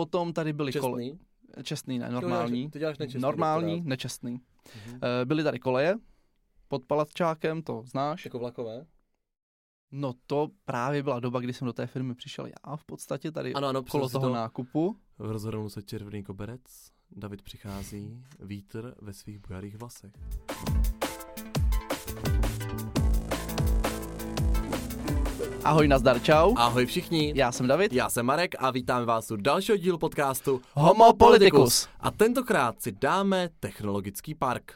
potom tady byly Čestný? koleje. Čestný, ne, normální. Ty děláš nečestný normální, doktorát. nečestný. Mhm. Eh, Byly tady koleje pod Palatčákem, to znáš. Jako vlakové? No to právě byla doba, kdy jsem do té firmy přišel já v podstatě tady Ano, ano, kolo přesně toho to. nákupu. Rozhrnul se červený koberec, David přichází, vítr ve svých bujarých vlasech. Ahoj, nazdar, čau. Ahoj všichni, Já jsem David. já jsem Marek a vítám vás u dalšího dílu podcastu Homo Politicus. A tentokrát si dáme technologický park.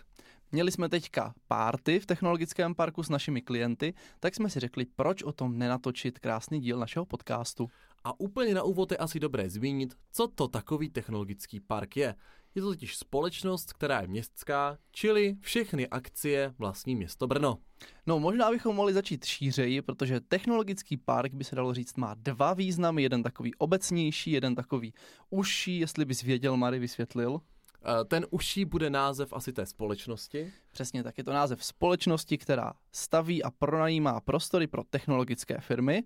Měli jsme teďka párty v technologickém parku s našimi klienty, tak jsme si řekli, proč o tom nenatočit krásný díl našeho podcastu. A úplně na úvod je asi dobré zmínit, co to takový technologický park je. Je to totiž společnost, která je městská, čili všechny akcie vlastní město Brno. No, možná bychom mohli začít šířeji, protože technologický park by se dalo říct má dva významy, jeden takový obecnější, jeden takový užší, jestli bys věděl, Mary vysvětlil. Eh, Ten užší bude název asi té společnosti. Přesně tak je to název společnosti, která staví a pronajímá prostory pro technologické firmy.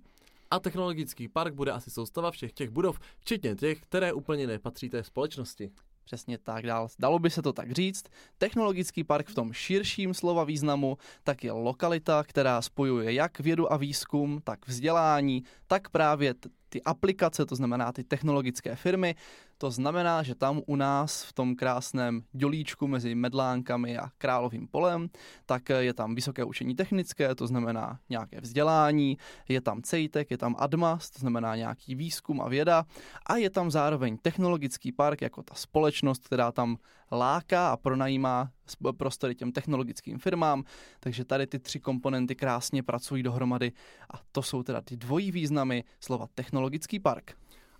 A technologický park bude asi soustava všech těch budov, včetně těch, které úplně nepatří té společnosti. Přesně tak dál. Dalo by se to tak říct. Technologický park v tom širším slova významu tak je lokalita, která spojuje jak vědu a výzkum, tak vzdělání, tak právě ty aplikace, to znamená ty technologické firmy. To znamená, že tam u nás v tom krásném dělíčku mezi Medlánkami a Královým polem, tak je tam vysoké učení technické, to znamená nějaké vzdělání, je tam CEITEC, je tam ADMAS, to znamená nějaký výzkum a věda a je tam zároveň technologický park jako ta společnost, která tam láká a pronajímá prostory těm technologickým firmám, takže tady ty tři komponenty krásně pracují dohromady a to jsou teda ty dvojí významy slova technologický park.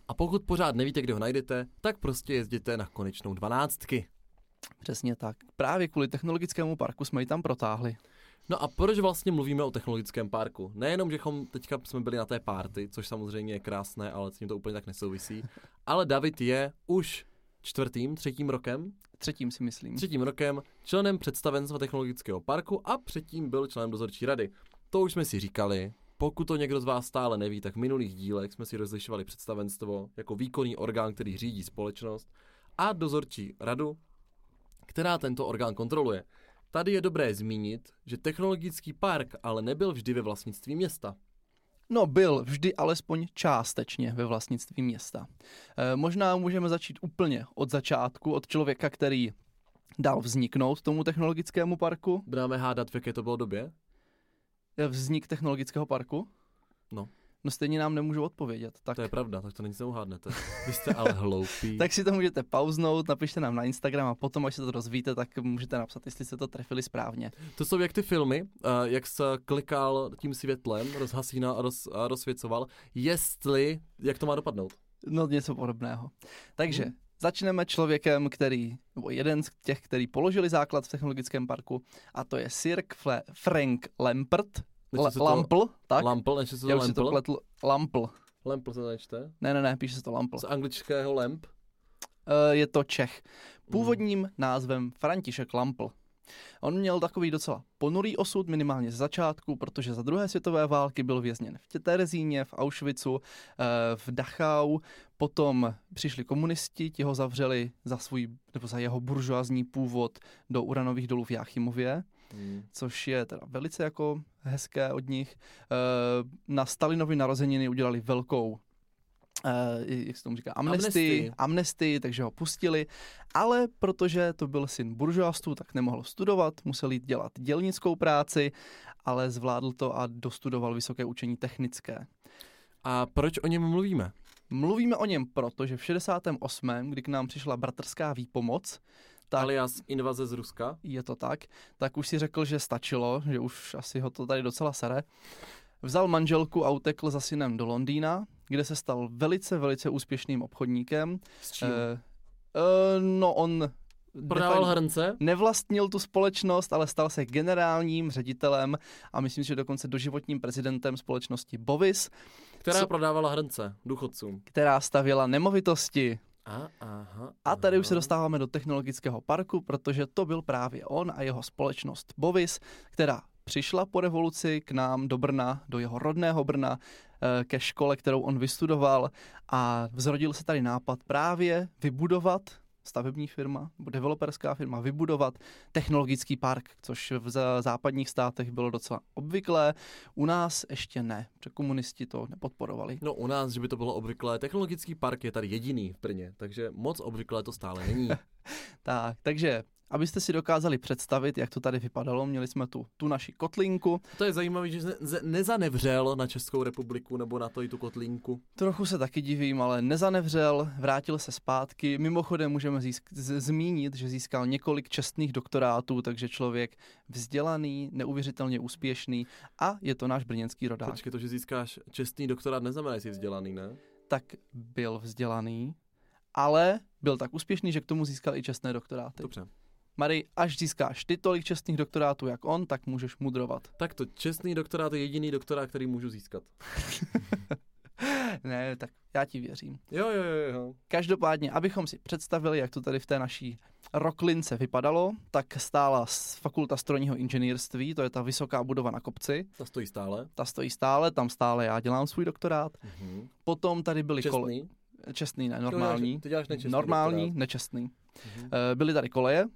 A pokud pořád nevíte, kde ho najdete, tak prostě jezděte na konečnou dvanáctky. Přesně tak. Právě kvůli technologickému parku jsme ji tam protáhli. No a proč vlastně mluvíme o technologickém parku? Nejenom, že teďka jsme byli na té party, což samozřejmě je krásné, ale s tím to úplně tak nesouvisí. Ale David je už čtvrtým, třetím rokem, Třetím si myslím. třetím rokem členem představenstva technologického parku a předtím byl členem dozorčí rady. To už jsme si říkali. Pokud to někdo z vás stále neví, tak v minulých dílech jsme si rozlišovali představenstvo jako výkonný orgán, který řídí společnost, a dozorčí radu, která tento orgán kontroluje. Tady je dobré zmínit, že technologický park ale nebyl vždy ve vlastnictví města. No byl vždy alespoň částečně ve vlastnictví města. E, možná můžeme začít úplně od začátku, od člověka, který dal vzniknout tomu technologickému parku. Budeme hádat, v jaké to bylo době? E, Vznik technologického parku? No. No stejně nám nemůžu odpovědět. Tak, To je pravda, tak to nic neuhádnete. Vy jste ale hloupí. tak si to můžete pauznout, napište nám na Instagram a potom, až se to rozvíte, tak můžete napsat, jestli jste to trefili správně. To jsou jak ty filmy, uh, jak se klikal tím světlem, rozhasínal a, roz, a rozsvěcoval, jestli, jak to má dopadnout. No něco podobného. Takže Hmm. začneme člověkem, který, nebo jeden z těch, který položili základ v technologickém parku, a to je Sir Frank Lampert, L- to- Lampl, tak? Lampl, než se to Já už si to Lampl. pletl. Lampl. Lampl se to nečte. Ne, ne, ne, píše se to Lampl. Z anglického lamp. Uh, je to Čech. Původním názvem František Lampl. On měl takový docela ponurý osud, minimálně z začátku, protože za druhé světové války byl vězněn v Terezíně, v Auschwitzu, eh, v Dachau, potom přišli komunisti, ti ho zavřeli za svůj, nebo za jeho buržoazní původ do uranových dolů v Jáchymově, Hmm. což je teda velice jako hezké od nich. Eh, Na Stalinovy narozeniny udělali velkou Uh, jak se tomu říká, amnestii, Amnestii. amnestii, takže ho pustili, ale protože to byl syn buržoastů, tak nemohl studovat, musel jít dělat dělnickou práci, ale zvládl to a dostudoval vysoké učení technické. A proč o něm mluvíme? Mluvíme o něm proto, že v 68., kdy k nám přišla bratrská výpomoc, tak Alias invaze z Ruska. je to tak, tak už si řekl, že stačilo, že už asi ho to tady docela sere. Vzal manželku a utekl za synem do Londýna, kde se stal velice, velice úspěšným obchodníkem. S čím? Eh, eh, no on Prodával hrnce? nevlastnil tu společnost, ale stal se generálním ředitelem a myslím si, že dokonce doživotním prezidentem společnosti Bovis, Která Co- prodávala hrnce důchodcům. která stavěla nemovitosti. A, aha, A tady už se aha. dostáváme do technologického parku, protože to byl právě on a jeho společnost Bovis, která přišla po revoluci k nám do Brna, do jeho rodného Brna, eh, ke škole, kterou on vystudoval a vzrodil se tady nápad právě vybudovat stavební firma nebo developerská firma vybudovat technologický park, což v západních státech bylo docela obvyklé. U nás ještě ne, protože komunisti to nepodporovali. No u nás, že by to bylo obvyklé, technologický park je tady jediný v Brně, takže moc obvyklé to stále není. tak, takže Abyste si dokázali představit, jak to tady vypadalo, měli jsme tu, tu naši kotlinku. To je zajímavé, že ne, nezanevřel na Českou republiku nebo na to i tu kotlinku. Trochu se taky divím, ale nezanevřel, vrátil se zpátky. Mimochodem můžeme získ- z- zmínit, že získal několik čestných doktorátů, takže člověk vzdělaný, neuvěřitelně úspěšný a je to náš brněnský rodák. Počkej, to, že získáš čestný doktorát, neznamená, že jsi vzdělaný, ne? Tak byl vzdělaný, ale byl tak úspěšný, že k tomu získal i čestné doktoráty. Dobře. Mary, až získáš ty tolik čestných doktorátů jak on, tak můžeš mudrovat. Tak to čestný doktorát je jediný doktorát, který můžu získat. ne, tak já ti věřím. Jo, jo, jo, jo. Každopádně, abychom si představili, jak to tady v té naší roklince vypadalo, tak stála fakulta strojního inženýrství, to je ta vysoká budova na kopci. Ta stojí stále. Ta stojí stále, tam stále já dělám svůj doktorát. Mm-hmm. Potom tady byly Čestný? Kole... Čestný, ne, normální. Ty děláš nečestný Normální, doktorát. nečestný. Mm-hmm. Byly tady koleje,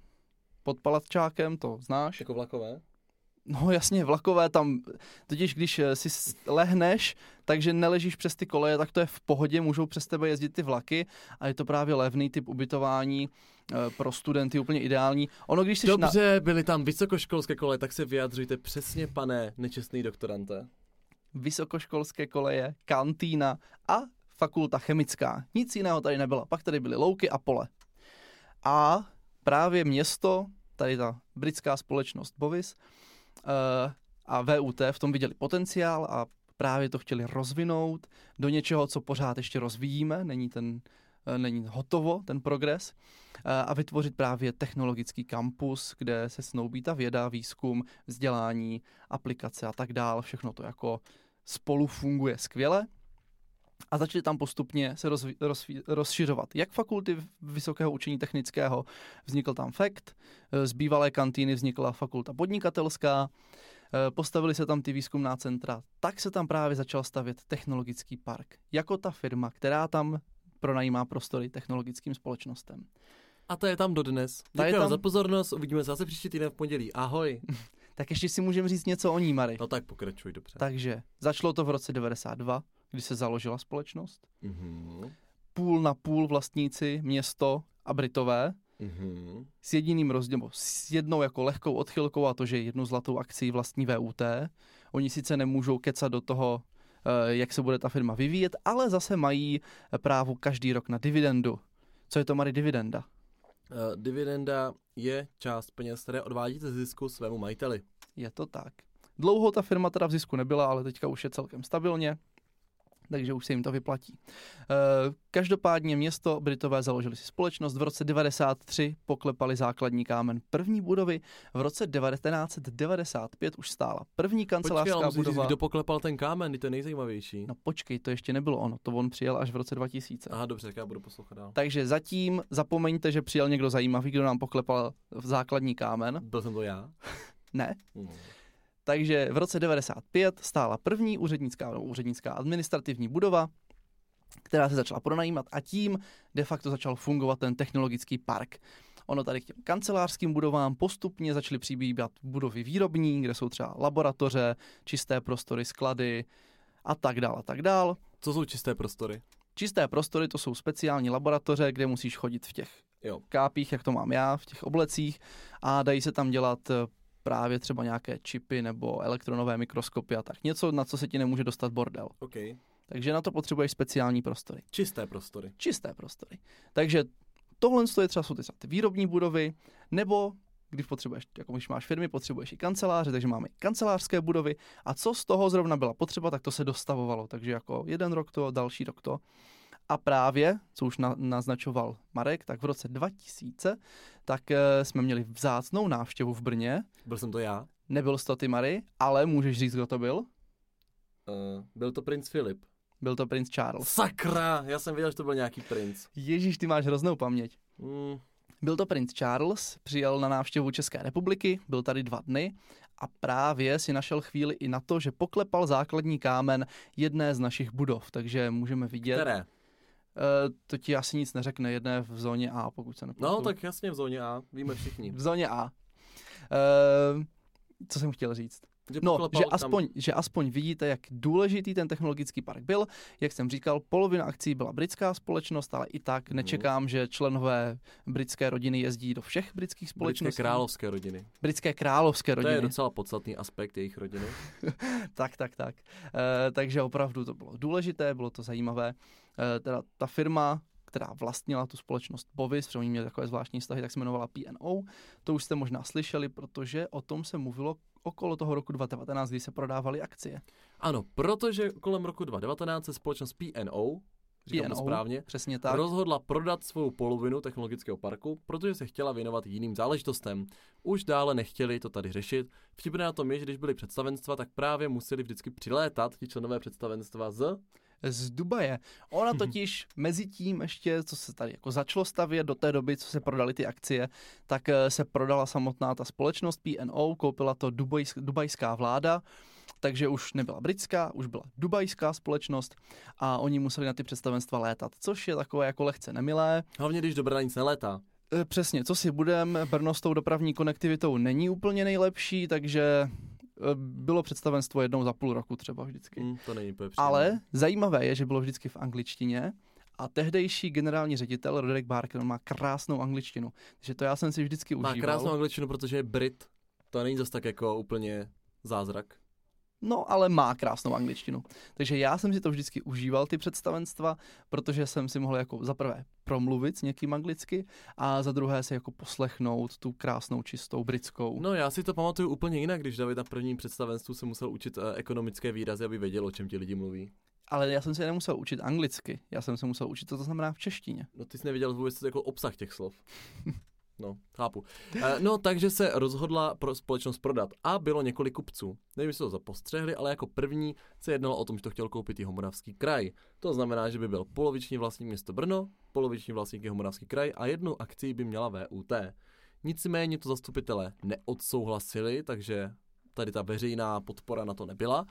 pod Palatčákem, to znáš. Jako vlakové? No jasně, vlakové tam, totiž když eh, si lehneš, takže neležíš přes ty koleje, tak to je v pohodě, můžou přes tebe jezdit ty vlaky a je to právě levný typ ubytování eh, pro studenty, úplně ideální. Ono, když jsi Dobře, na... byly tam vysokoškolské koleje, tak se vyjadřujte přesně, pane nečestný doktorante. Vysokoškolské koleje, kantýna a fakulta chemická. Nic jiného tady nebylo. Pak tady byly louky a pole. A právě město, tady ta britská společnost Bovis uh, a VUT v tom viděli potenciál a právě to chtěli rozvinout do něčeho, co pořád ještě rozvíjíme, není ten uh, není hotovo, ten progres, uh, a vytvořit právě technologický kampus, kde se snoubí ta věda, výzkum, vzdělání, aplikace a tak dále, všechno to jako spolu funguje skvěle a začaly tam postupně se rozvi, rozvi, rozšiřovat. Jak fakulty vysokého učení technického, vznikl tam FACT, e, z bývalé kantýny vznikla fakulta podnikatelská, e, postavili se tam ty výzkumná centra, tak se tam právě začal stavět technologický park. Jako ta firma, která tam pronajímá prostory technologickým společnostem. A to je tam dodnes. Děkuji tam... za pozornost, uvidíme se zase příští týden v pondělí. Ahoj. tak ještě si můžeme říct něco o ní, Mary. No tak pokračuj, dobře. Takže začalo to v roce 92, kdy se založila společnost. Mm-hmm. Půl na půl vlastníci, město a Britové. Mm-hmm. S jediným rozdílem, s jednou jako lehkou odchylkou a to, že jednu zlatou akcí vlastní VUT. Oni sice nemůžou kecat do toho, eh, jak se bude ta firma vyvíjet, ale zase mají právo každý rok na dividendu. Co je to, Mary, dividenda? Uh, dividenda je část peněz, které odvádíte ze zisku svému majiteli. Je to tak. Dlouho ta firma teda v zisku nebyla, ale teďka už je celkem stabilně takže už se jim to vyplatí. Eh, každopádně město Britové založili si společnost, v roce 93 poklepali základní kámen první budovy, v roce 1995 už stála první kancelářská počkej, budova. Říct, kdo poklepal ten kámen, to je nejzajímavější. No počkej, to ještě nebylo ono, to on přijel až v roce 2000. Aha, dobře, tak já budu poslouchat dál. Takže zatím zapomeňte, že přijel někdo zajímavý, kdo nám poklepal v základní kámen. Byl jsem to já? ne. Hmm. Takže v roce 95 stála první úřednická, no, úřednická administrativní budova, která se začala pronajímat a tím de facto začal fungovat ten technologický park. Ono tady k těm kancelářským budovám postupně začaly přibývat budovy výrobní, kde jsou třeba laboratoře, čisté prostory, sklady a tak dále, a tak dále. Co jsou čisté prostory? Čisté prostory to jsou speciální laboratoře, kde musíš chodit v těch jo. kápích, jak to mám já, v těch oblecích a dají se tam dělat právě třeba nějaké čipy nebo elektronové mikroskopy a tak. Něco, na co se ti nemůže dostat bordel. Okay. Takže na to potřebuješ speciální prostory. Čisté prostory. Čisté prostory. Takže tohle je třeba jsou ty výrobní budovy, nebo když potřebuješ, jako když máš firmy, potřebuješ i kanceláře, takže máme kancelářské budovy. A co z toho zrovna byla potřeba, tak to se dostavovalo. Takže jako jeden rok to, další rok to. A právě, co už na, naznačoval Marek, tak v roce 2000 tak e, jsme měli vzácnou návštěvu v Brně. Byl jsem to já. Nebyl jsi to ty, Mary, ale můžeš říct, kdo to byl? Uh, byl to princ Filip. Byl to princ Charles. Sakra, já jsem věděl, že to byl nějaký princ. Ježíš, ty máš hroznou paměť. Mm. Byl to princ Charles, přijel na návštěvu České republiky, byl tady dva dny a právě si našel chvíli i na to, že poklepal základní kámen jedné z našich budov, takže můžeme vidět. Které? Uh, to ti asi nic neřekne, jedné v zóně A, pokud se nepletu. No, tak jasně v zóně A, víme všichni. V zóně A. Uh, co jsem chtěl říct? Že No, že tam- aspoň, že aspoň vidíte, jak důležitý ten technologický park byl. Jak jsem říkal, polovina akcí byla britská společnost, ale i tak Mhm. nečekám, že členové britské rodiny jezdí do všech britských Britské společností. královské rodiny. Britské královské To je rodiny. docela podstatný aspekt jejich rodiny. tak, tak, tak. E, takže opravdu to bylo důležité, bylo to zajímavé. E, teda ta firma, která vlastnila tu společnost Bovis, protože oni měli takové zvláštní vztahy, tak se jmenovala PNO. To už jste možná slyšeli, protože o tom se mluvilo okolo toho roku 2019, kdy se prodávaly akcie. Ano, protože kolem roku 2019 se společnost PNO, říkám to PNO, správně, Přesně tak. rozhodla prodat svou polovinu technologického parku, protože se chtěla věnovat jiným záležitostem. Už dále nechtěli to tady řešit. Vtipné na tom je, že když byly představenstva, tak právě museli vždycky přilétat ti členové představenstva z... z Dubaje. Ona totiž mezi tím ještě, co se tady jako začalo stavět do té doby, co se prodaly ty akcie, tak eh, se prodala samotná ta společnost PNO, koupila to dubajsk, dubajská vláda, takže už nebyla britská, už byla dubajská společnost a oni museli na ty představenstva létat, což je takové jako lehce nemilé. Hlavně, když do Brna nic nelétá. E, Přesně, co si budem, Brno s tou dopravní konektivitou není úplně nejlepší, takže bylo představenstvo jednou za půl roku třeba vždycky. Hm, to není. Ale zajímavé je, že bylo vždycky v angličtině a tehdejší generální ředitel Roderick Barker má krásnou angličtinu. Takže to já jsem si vždycky Má užíval. krásnou angličtinu, protože je Brit. To není zase tak jako úplně zázrak. No, ale má krásnou angličtinu. Takže já jsem si to vždycky užíval, ty představenstva, protože jsem si mohl jako za prvé promluvit s někým anglicky a za druhé si jako poslechnout tu krásnou, čistou britskou. No já si to pamatuju úplně jinak, když David na prvním představenstvu se musel učit eh, ekonomické výrazy, aby věděl, o čem ti lidi mluví. Ale já jsem se nemusel učit anglicky, já jsem se musel učit, co to znamená v češtině. No ty jsi nevěděl vůbec jako obsah těch slov. No, chápu. Eh, No, takže se rozhodla pro společnost prodat a bylo několik kupců. Nevím, jestli to zapostřehli, ale jako první se jednalo o tom, že to chtěl koupit jeho Moravský kraj. To znamená, že by byl poloviční vlastník město Brno, poloviční vlastník jeho Moravský kraj a jednu akci by měla VUT. Nicméně to zastupitelé neodsouhlasili, takže tady ta veřejná podpora na to nebyla.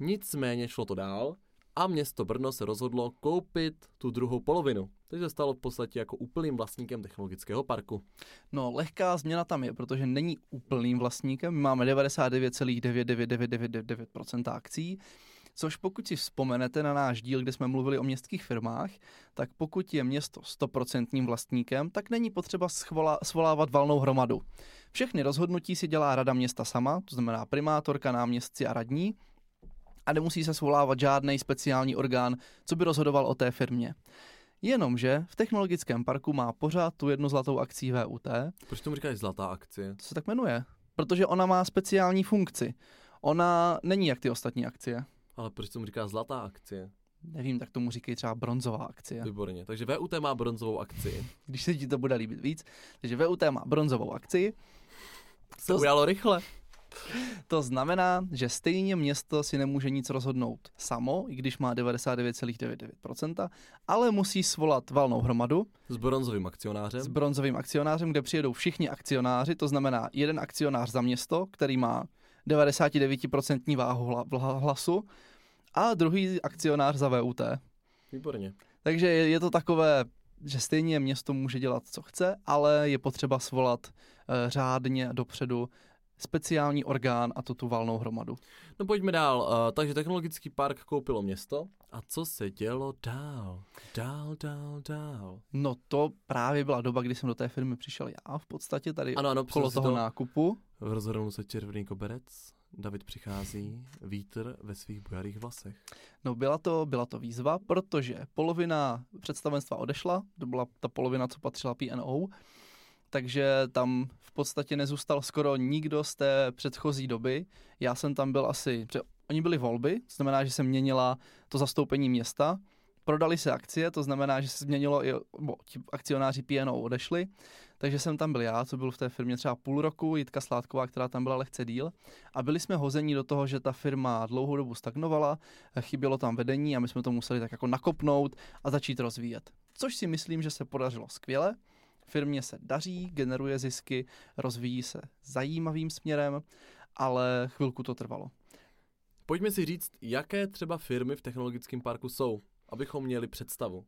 Nicméně šlo to dál a město Brno se rozhodlo koupit tu druhou polovinu. Takže se stalo v podstatě jako úplným vlastníkem technologického parku. No, lehká změna tam je, protože není úplným vlastníkem. My máme 99,99999% akcí, což pokud si vzpomenete na náš díl, kde jsme mluvili o městských firmách, tak pokud je město 100% vlastníkem, tak není potřeba schvola, svolávat valnou hromadu. Všechny rozhodnutí si dělá rada města sama, to znamená primátorka, náměstci a radní, a nemusí se svolávat žádný speciální orgán, co by rozhodoval o té firmě. Jenomže v technologickém parku má pořád tu jednu zlatou akcí VUT, Proč tomu říkáš zlatá akcie? to se tak jmenuje, protože ona má speciální funkci. Ona není jak ty ostatní akcie. Ale proč tomu říká zlatá akcie? Nevím, tak tomu říkají třeba bronzová akcie, Výborně. Takže VUT má bronzovou akci. když se ti to bude líbit víc. Takže VUT má bronzovou akci, Se To- ujalo rychle. To znamená, že stejně město si nemůže nic rozhodnout samo, i když má 99,99%, ale musí svolat valnou hromadu S bronzovým akcionářem. s bronzovým akcionářem, kde přijedou všichni akcionáři, to znamená jeden akcionář za město, který má 99% váhu hlasu a druhý akcionář za VUT. Výborně. Takže je, je to takové, že stejně město může dělat, co chce, ale je potřeba svolat e, řádně dopředu speciální orgán a to tu valnou hromadu. No pojďme dál. Uh, takže technologický park koupilo město. A co se dělo dál? Dál, dál, dál. No to právě byla doba, kdy jsem do té firmy přišel já v podstatě tady Ano, ano, přesně toho to. nákupu. Rozhodnul se červený koberec. David přichází, vítr ve svých bujarých vlasech. No byla to, byla to výzva, protože polovina představenstva odešla, to byla ta polovina, co patřila PNO, takže tam v podstatě nezůstal skoro nikdo z té předchozí doby. Já jsem tam byl asi, oni byli volby, to znamená, že se měnila to zastoupení města, prodali se akcie, to znamená, že se změnilo i, bo, ti akcionáři PNO odešli, takže jsem tam byl já, co byl v té firmě třeba půl roku, Jitka Sládková, která tam byla lehce díl a byli jsme hození do toho, že ta firma dlouhou dobu stagnovala, chybělo tam vedení a my jsme to museli tak jako nakopnout a začít rozvíjet. Což si myslím, že se podařilo skvěle. Firmě se daří, generuje zisky, rozvíjí se zajímavým směrem, ale chvilku to trvalo. Pojďme si říct, jaké třeba firmy v technologickém parku jsou, abychom měli představu.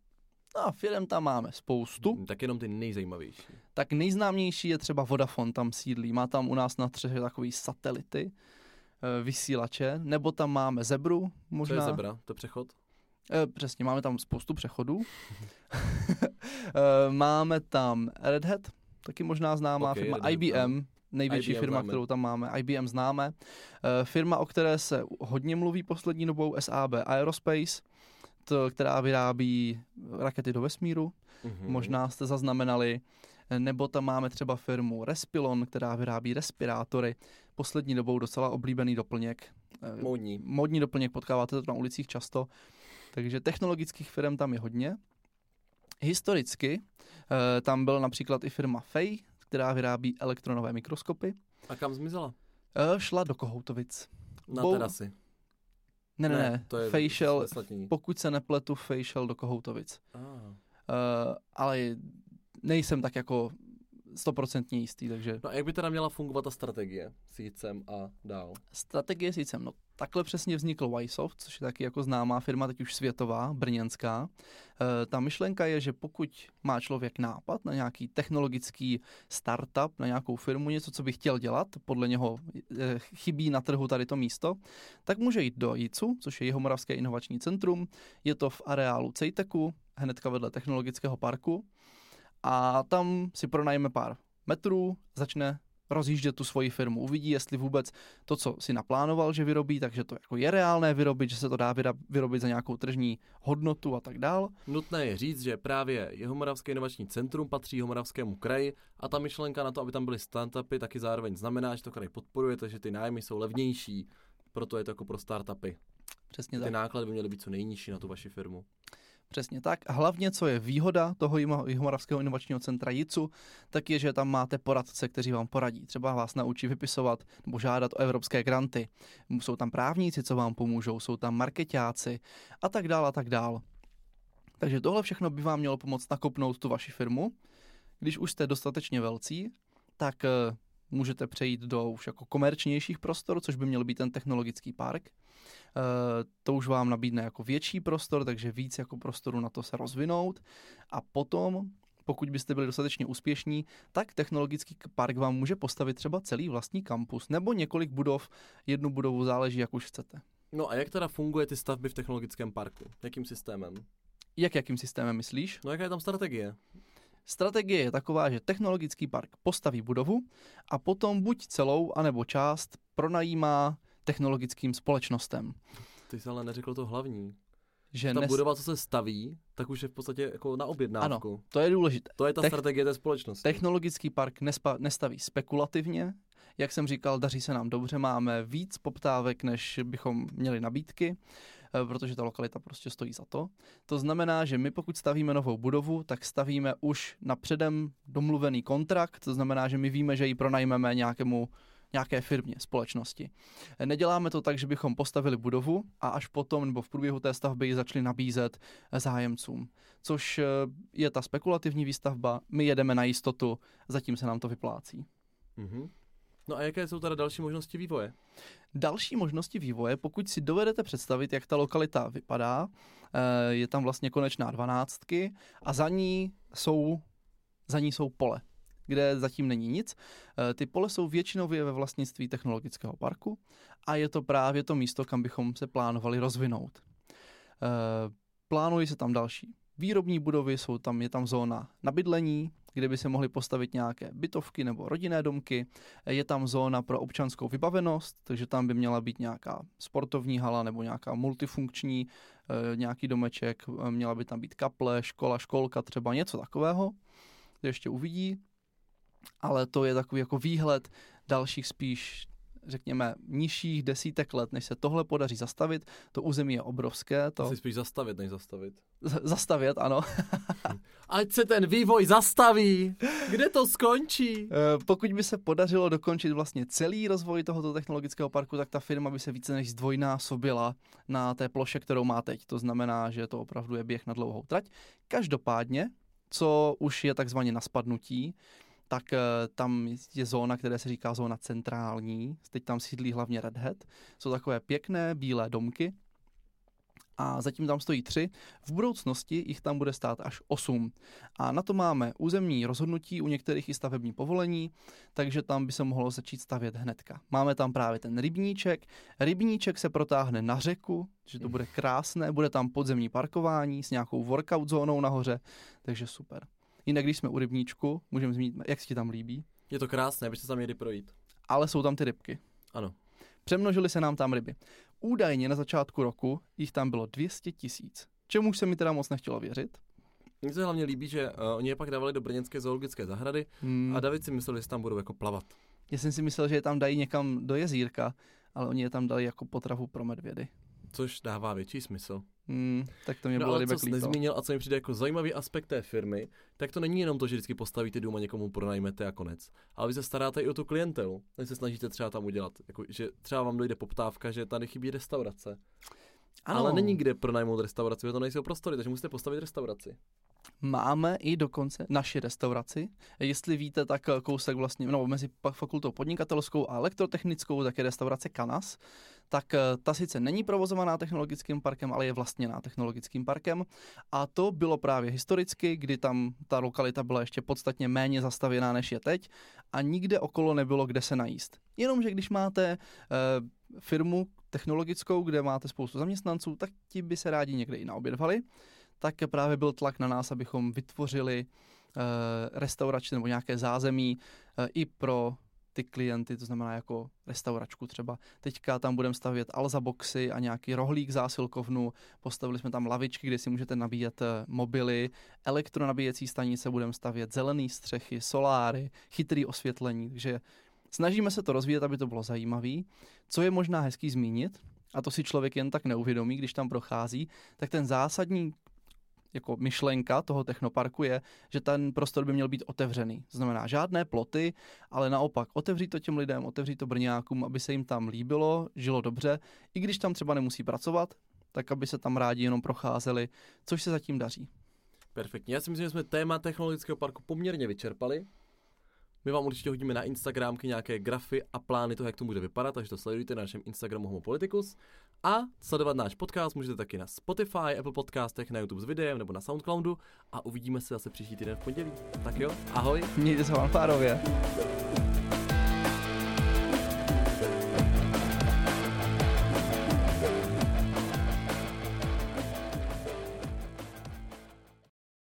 No a firm tam máme spoustu. Hm, Tak jenom ty nejzajímavější. Tak nejznámější je třeba Vodafone, tam sídlí. Má tam u nás na třech takový satelity, eh, vysílače, nebo tam máme Zebru, Co možná. je zebra? To je přechod? Eh, Přesně, máme tam spoustu přechodů. Eh, máme tam Red Hat, taky možná známá Ok, firma. Red Hat, IBM, největší IBM firma, známe. kterou tam máme. IBM známe. Eh, Firma, o které se hodně mluví poslední dobou, SAB Aerospace, to, která vyrábí rakety do vesmíru. Mhm. Možná jste zaznamenali. Nebo tam máme třeba firmu Respilon, která vyrábí respirátory. Poslední dobou docela oblíbený doplněk. Módní. Modní doplněk potkáváte to na ulicích často. Takže technologických firm tam je hodně. Historicky eh, tam byl například i firma Fej, která vyrábí elektronové mikroskopy. A kam zmizela? Eh, Šla do Kohoutovic. Na Bou- terasy. Ne, ne, ne. to je Facial, pokud se nepletu, Facial do Kohoutovic. Ah. Uh, ale nejsem tak jako stoprocentně jistý, takže No a jak by teda měla fungovat ta strategie s jít sem a dál? strategie sice, no takhle přesně vznikl Ysoft, což je taky jako známá firma, teď už světová, brněnská. E, ta myšlenka je, že pokud má člověk nápad na nějaký technologický startup, na nějakou firmu, něco, co by chtěl dělat, podle něho e, chybí na trhu tady to místo, tak může jít do JICu, což je Jihomoravské inovační centrum. Je to v areálu Cejteku, hnedka vedle technologického parku. A tam si pronajme pár metrů, začne rozjíždět tu svoji firmu, uvidí, jestli vůbec to, co si naplánoval, že vyrobí, takže to jako je reálné vyrobit, že se to dá vyrobit za nějakou tržní hodnotu a tak dál. Nutné je říct, že právě Jihomoravské inovační centrum patří Jihomoravskému kraji a ta myšlenka na to, aby tam byly startupy, taky zároveň znamená, že to kraj podporuje, takže ty nájmy jsou levnější, proto je to jako pro startupy. Přesně Ty tak. náklady by měly být co nejnižší na tu vaši firmu. Přesně tak. A hlavně, co je výhoda toho Jihomoravského inovačního centra JICu, tak je, že tam máte poradce, kteří vám poradí. Třeba vás naučí vypisovat nebo žádat o evropské granty. Jsou tam právníci, co vám pomůžou, jsou tam marketáci a tak dál a tak dál. Takže tohle všechno by vám mělo pomoct nakopnout tu vaši firmu. Když už jste dostatečně velcí, tak eh, můžete přejít do už jako komerčnějších prostor, což by měl být ten technologický park. Eh, to už vám nabídne jako větší prostor, takže víc jako prostoru na to se rozvinout. A potom, pokud byste byli dostatečně úspěšní, tak technologický park vám může postavit třeba celý vlastní kampus nebo několik budov, jednu budovu záleží, jak už chcete. No a jak teda funguje ty stavby v technologickém parku? Jakým systémem? Jak jakým systémem myslíš? No jaká je tam strategie? Strategie je taková, že technologický park postaví budovu a potom buď celou, anebo část pronajímá technologickým společnostem. Ty jsi ale neřekl to hlavní. Že Ta nes... budova, co se staví, tak už je v podstatě jako na objednávku. To je důležité. To je ta Tech- strategie té společnosti. Technologický park nespa, nestaví spekulativně. Jak jsem říkal, daří se nám dobře, máme víc poptávek, než bychom měli nabídky, eh, protože ta lokalita prostě stojí za to. To znamená, že my pokud stavíme novou budovu, tak stavíme už na předem domluvený kontrakt, to znamená, že my víme, že ji pronajmeme nějakému nějaké firmě, společnosti. Neděláme to tak, že bychom postavili budovu a až potom nebo v průběhu té stavby ji začali nabízet zájemcům, což eh, je ta spekulativní výstavba, my jedeme na jistotu, zatím se nám to vyplácí. Mhm. No a jaké jsou teda další možnosti vývoje? Další možnosti vývoje, pokud si dovedete představit, jak ta lokalita vypadá, eh, je tam vlastně konečná dvanáctky a za ní jsou, za ní jsou pole, kde zatím není nic. Eh, Ty pole jsou většinově ve vlastnictví technologického parku a je to právě to místo, kam bychom se plánovali rozvinout. Eh, Plánují se tam další výrobní budovy, jsou tam, je tam zóna na bydlení, kde by se mohly postavit nějaké bytovky nebo rodinné domky. Je tam zóna pro občanskou vybavenost, takže tam by měla být nějaká sportovní hala nebo nějaká multifunkční, eh, nějaký domeček, eh, měla by tam být kaple, škola, školka, třeba něco takového. Ještě uvidí. Ale to je takový jako výhled dalších spíš řekněme, nižších desítek let, než se tohle podaří zastavit. To území je obrovské, to Asi spíš zastavit, než zastavit. Z- zastavět, ano. Ať se ten vývoj zastaví! Kde to skončí? Eh, Pokud by se podařilo dokončit vlastně celý rozvoj tohoto technologického parku, tak ta firma by se více než zdvojnásobila na té ploše, kterou má teď. To znamená, že to opravdu je běh na dlouhou trať. Každopádně, co už je takzvaně na spadnutí, tak eh, tam je zóna, která se říká zóna centrální. Teď tam sídlí hlavně Red Hat. Jsou takové pěkné bílé domky, a zatím tam stojí tři. V budoucnosti jich tam bude stát až osm. A na to máme územní rozhodnutí, u některých i stavební povolení, takže tam by se mohlo začít stavět hnedka. Máme tam právě ten rybníček. Rybníček se protáhne na řeku, že to bude krásné, bude tam podzemní parkování s nějakou workout zónou nahoře, takže super. Jinak, když jsme u rybníčku, můžeme zmínit, jak se ti tam líbí. Je to krásné, abyste tam měli projít. Ale jsou tam ty rybky. Ano. Přemnožili se nám tam ryby. Údajně na začátku roku jich tam bylo 200 tisíc. Čemu se mi teda moc nechtělo věřit. Mně se hlavně líbí, že uh, oni je pak dávali do Brněnské zoologické zahrady hmm. a David si myslel, že tam budou jako plavat. Já jsem si myslel, že je tam dají někam do jezírka, ale oni je tam dali jako potravu pro medvědy. Což dává větší smysl. Hmm, tak to mě no, bylo ale co jsi nezmínil a co mi přijde jako zajímavý aspekt té firmy, tak to není jenom to, že vždycky postavíte dům a někomu pronajmete a konec. Ale vy se staráte i o tu klientelu. Vy se snažíte třeba tam udělat, jako, že třeba vám dojde poptávka, že tady chybí restaurace. Ano. Ale není kde pronajmout restauraci, protože to nejsou prostory, takže musíte postavit restauraci. Máme i dokonce naši restauraci. Jestli víte, tak kousek vlastně, no mezi fakultou podnikatelskou a elektrotechnickou, tak je restaurace Kanas. Tak eh, ta sice není provozovaná technologickým parkem, ale je vlastněná technologickým parkem. A to bylo právě historicky, kdy tam ta lokalita byla ještě podstatně méně zastavěná, než je teď. A nikde okolo nebylo, kde se najíst. Jenomže když máte e, firmu technologickou, kde máte spoustu zaměstnanců, tak ti by se rádi někde i naobědvali. Tak právě byl tlak na nás, abychom vytvořili uh, restaurační nebo nějaké zázemí uh, i pro ty klienty, to znamená jako restauračku třeba. Teďka tam budeme stavět alza boxy a nějaký rohlík zásilkovnu, postavili jsme tam lavičky, kde si můžete nabíjet eh, mobily, elektronabíjecí stanice, budeme stavět zelené střechy, soláry, chytrý osvětlení, takže snažíme se to rozvíjet, aby to bylo zajímavé. Co je možná hezký zmínit, a to si člověk jen tak neuvědomí, když tam prochází, tak ten zásadní jako myšlenka toho technoparku je, že ten prostor by měl být otevřený. Znamená žádné ploty, ale naopak otevřít to těm lidem, otevřít to brňákům, aby se jim tam líbilo, žilo dobře, i když tam třeba nemusí pracovat, tak aby se tam rádi jenom procházeli, což se zatím daří. Perfektně. Já si myslím, že jsme téma technologického parku poměrně vyčerpali. My vám určitě hodíme na Instagramky nějaké grafy a plány toho, jak to bude vypadat, takže to sledujte na našem Instagramu Homo Politicus. A sledovat náš podcast můžete taky na Spotify, Apple Podcastech, na YouTube s videem nebo na Soundcloudu a uvidíme se zase příští týden v pondělí. Tak jo, ahoj. Mějte se vám párově.